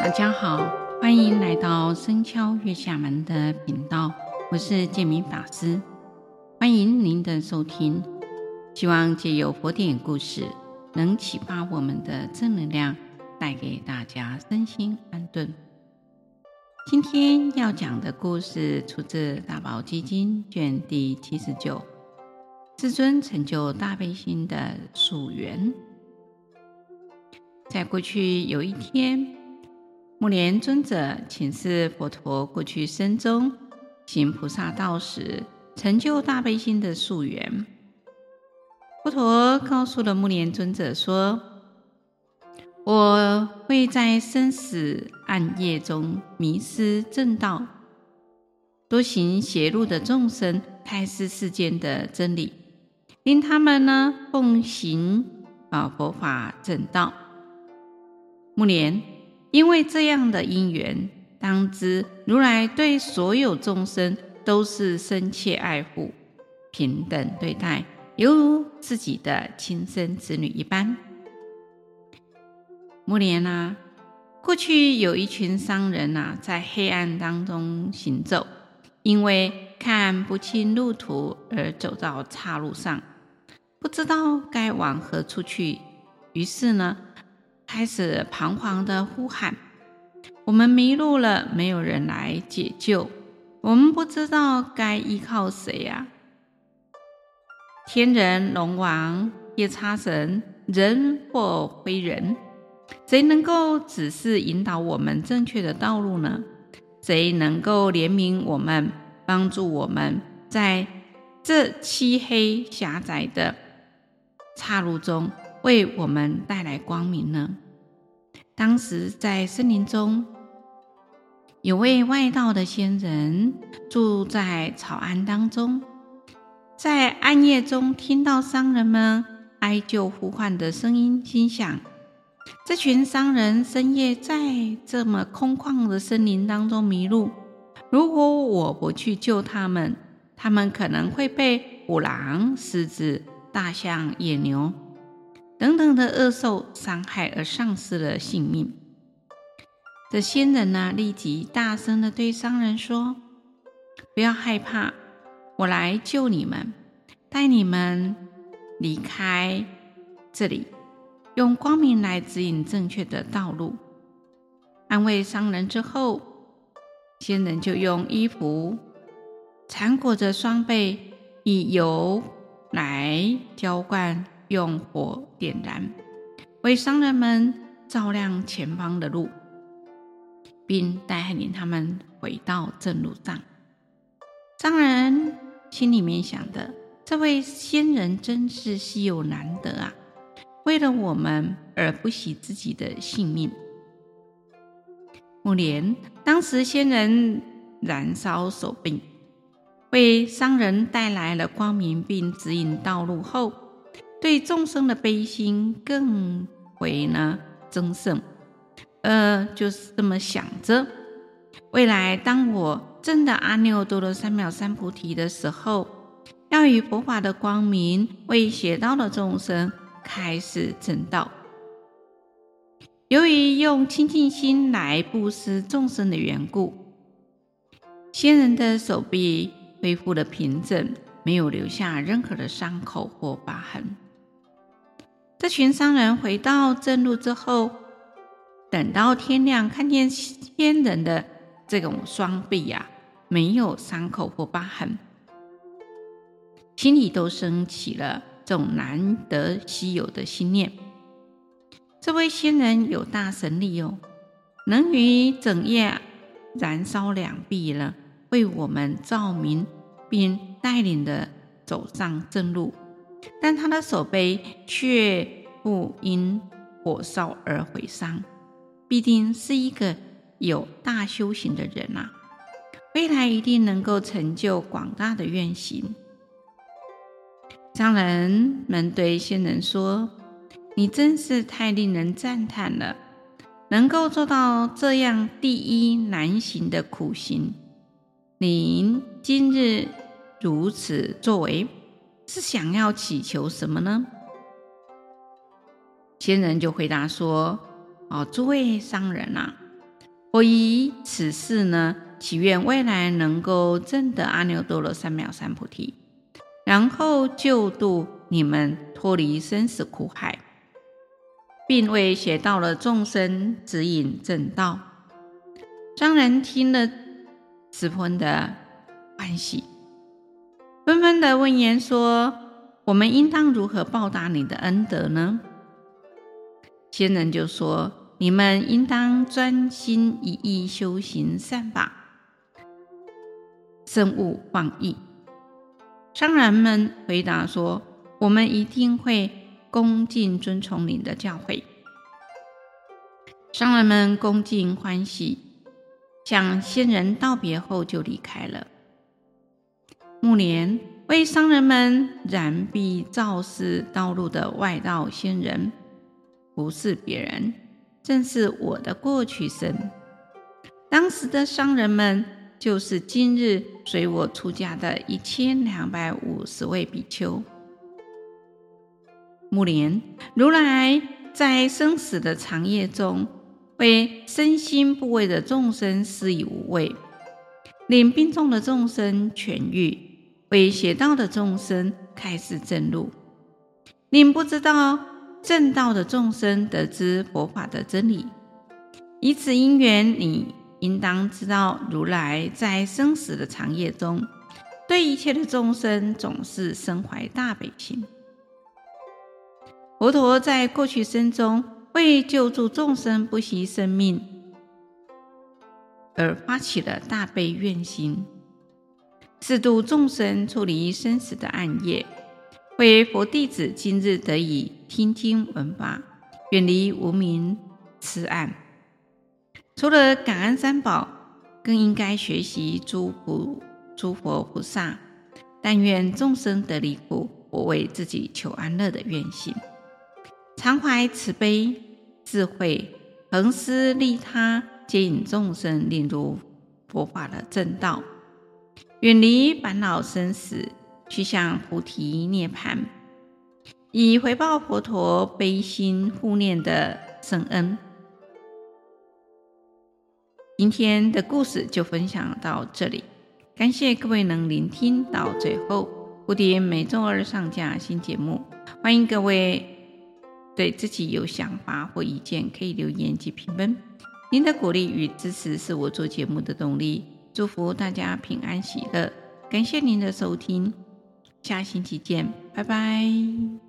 大家好，欢迎来到深敲月下门的频道，我是建明法师，欢迎您的收听。希望借由佛典故事，能启发我们的正能量，带给大家身心安顿。今天要讲的故事出自《大宝积经》卷第七十九，至尊成就大悲心的宿缘。在过去有一天，木莲尊者请示佛陀，过去生中行菩萨道时，成就大悲心的宿缘。佛陀告诉了木莲尊者说：“我会在生死暗夜中迷失正道，多行邪路的众生，开示世间的真理，令他们呢奉行啊佛法正道。”木莲。因为这样的因缘，当知如来对所有众生都是深切爱护、平等对待，犹如自己的亲生子女一般。木莲啊，过去有一群商人啊，在黑暗当中行走，因为看不清路途而走到岔路上，不知道该往何处去，于是呢，开始彷徨的呼喊：“我们迷路了，没有人来解救，我们不知道该依靠谁呀？”天人、龙王、夜叉神、人或非人，谁能够指示引导我们正确的道路呢？谁能够怜悯我们，帮助我们在这漆黑狭窄的岔路中？为我们带来光明呢？当时在森林中，有位外道的仙人住在草庵当中，在暗夜中听到商人们哀救呼唤的声音，心想：这群商人深夜在这么空旷的森林当中迷路，如果我不去救他们，他们可能会被虎狼、狮子、大象、野牛。等等的恶兽伤害而丧失了性命。这仙人呢，立即大声地对商人说：“不要害怕，我来救你们，带你们离开这里，用光明来指引正确的道路。”安慰商人之后，仙人就用衣服缠裹着双背，以油来浇灌。用火点燃，为商人们照亮前方的路，并带领他们回到正路上。商人心里面想的：这位仙人真是稀有难得啊！为了我们而不惜自己的性命。目连当时仙人燃烧手臂，为商人带来了光明，并指引道路后。对众生的悲心更为呢增盛，呃，就是这么想着：未来当我证得阿耨多罗三藐三菩提的时候，要以佛法的光明为邪道的众生开示正道。由于用清净心来布施众生的缘故，仙人的手臂恢复了平整，没有留下任何的伤口或疤痕。这群商人回到正路之后，等到天亮，看见仙人的这种双臂呀、啊，没有伤口或疤痕，心里都升起了这种难得稀有的心念。这位仙人有大神力哦，能于整夜燃烧两臂了，为我们照明，并带领的走上正路。但他的手背却不因火烧而毁伤，必定是一个有大修行的人啊！未来一定能够成就广大的愿行。商人们对仙人说：“你真是太令人赞叹了，能够做到这样第一难行的苦行。您今日如此作为。”是想要祈求什么呢？仙人就回答说：“哦，诸位商人啊，我以此事呢，祈愿未来能够证得阿耨多罗三藐三菩提，然后救度你们脱离生死苦海，并为学道的众生指引正道。商人听了，十分的欢喜，纷纷的问言说：“我们应当如何报答你的恩德呢？”仙人就说：“你们应当专心一意修行善法，慎勿放逸。”商人们回答说：“我们一定会恭敬遵从您的教诲。”商人们恭敬欢喜，向仙人道别后就离开了。暮年为商人们燃毕造世道路的外道仙人。不是别人，正是我的过去生。当时的商人们，就是今日随我出家的一千两百五十位比丘。暮年，如来在生死的长夜中，为身心部位的众生施以无畏，令病重的众生痊愈；为邪道的众生开示正路，令不知道。正道的众生得知佛法的真理，以此因缘，你应当知道，如来在生死的长夜中，对一切的众生总是深怀大悲心。佛陀在过去生中为救助众生不惜生命，而发起了大悲愿心，示度众生处离生死的暗夜。为佛弟子今日得以听经闻法，远离无明痴暗。除了感恩三宝，更应该学习诸菩诸佛菩萨，但愿众生得离苦，我为自己求安乐的愿心，常怀慈悲智慧，恒施利他，接引众生领入佛法的正道，远离烦恼生死。去向菩提涅槃，以回报佛陀悲心护念的圣恩。今天的故事就分享到这里，感谢各位能聆听到最后。蝴蝶每周二上架新节目，欢迎各位对自己有想法或意见可以留言及评分。您的鼓励与支持是我做节目的动力。祝福大家平安喜乐，感谢您的收听。下星期见，拜拜。